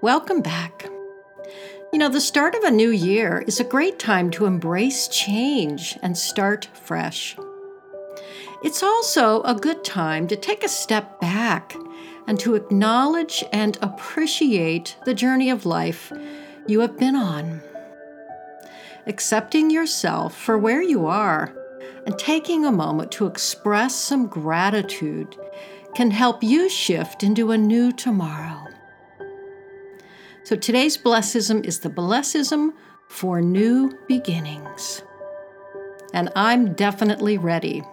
Welcome back. You know, the start of a new year is a great time to embrace change and start fresh. It's also a good time to take a step back and to acknowledge and appreciate the journey of life you have been on. Accepting yourself for where you are and taking a moment to express some gratitude can help you shift into a new tomorrow. So today's blessism is the blessism for new beginnings. And I'm definitely ready.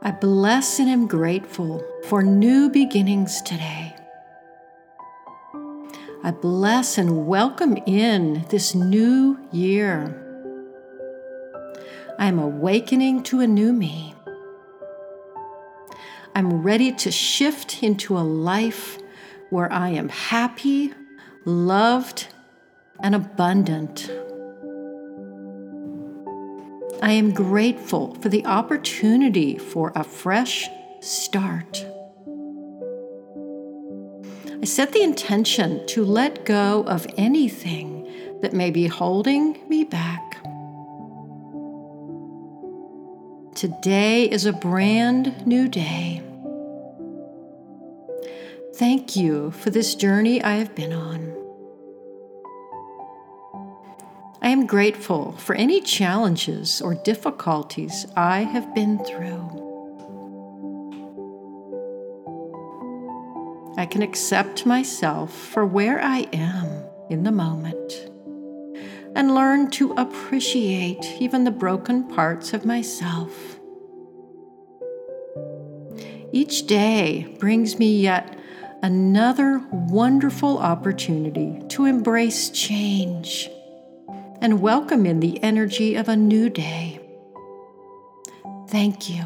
I bless and am grateful for new beginnings today. I bless and welcome in this new year. I am awakening to a new me. I'm ready to shift into a life where I am happy, loved, and abundant. I am grateful for the opportunity for a fresh start. I set the intention to let go of anything that may be holding me back. Today is a brand new day. Thank you for this journey I have been on. I am grateful for any challenges or difficulties I have been through. I can accept myself for where I am in the moment and learn to appreciate even the broken parts of myself. Each day brings me yet another wonderful opportunity to embrace change and welcome in the energy of a new day. Thank you.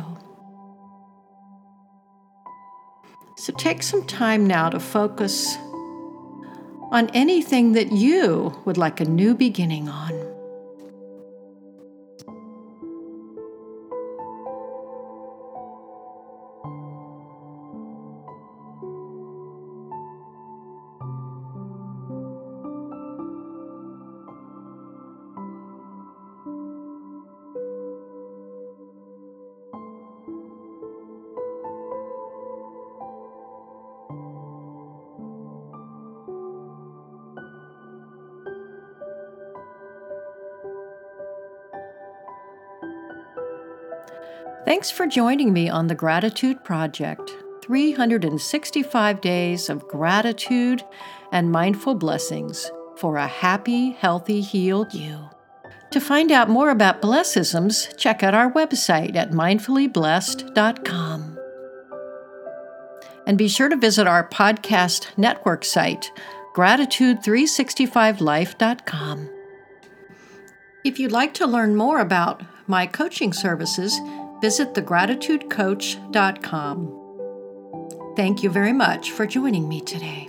So take some time now to focus on anything that you would like a new beginning on. Thanks for joining me on the Gratitude Project 365 days of gratitude and mindful blessings for a happy, healthy, healed you. To find out more about blessisms, check out our website at mindfullyblessed.com. And be sure to visit our podcast network site, gratitude365life.com. If you'd like to learn more about my coaching services, visit thegratitudecoach.com. Thank you very much for joining me today.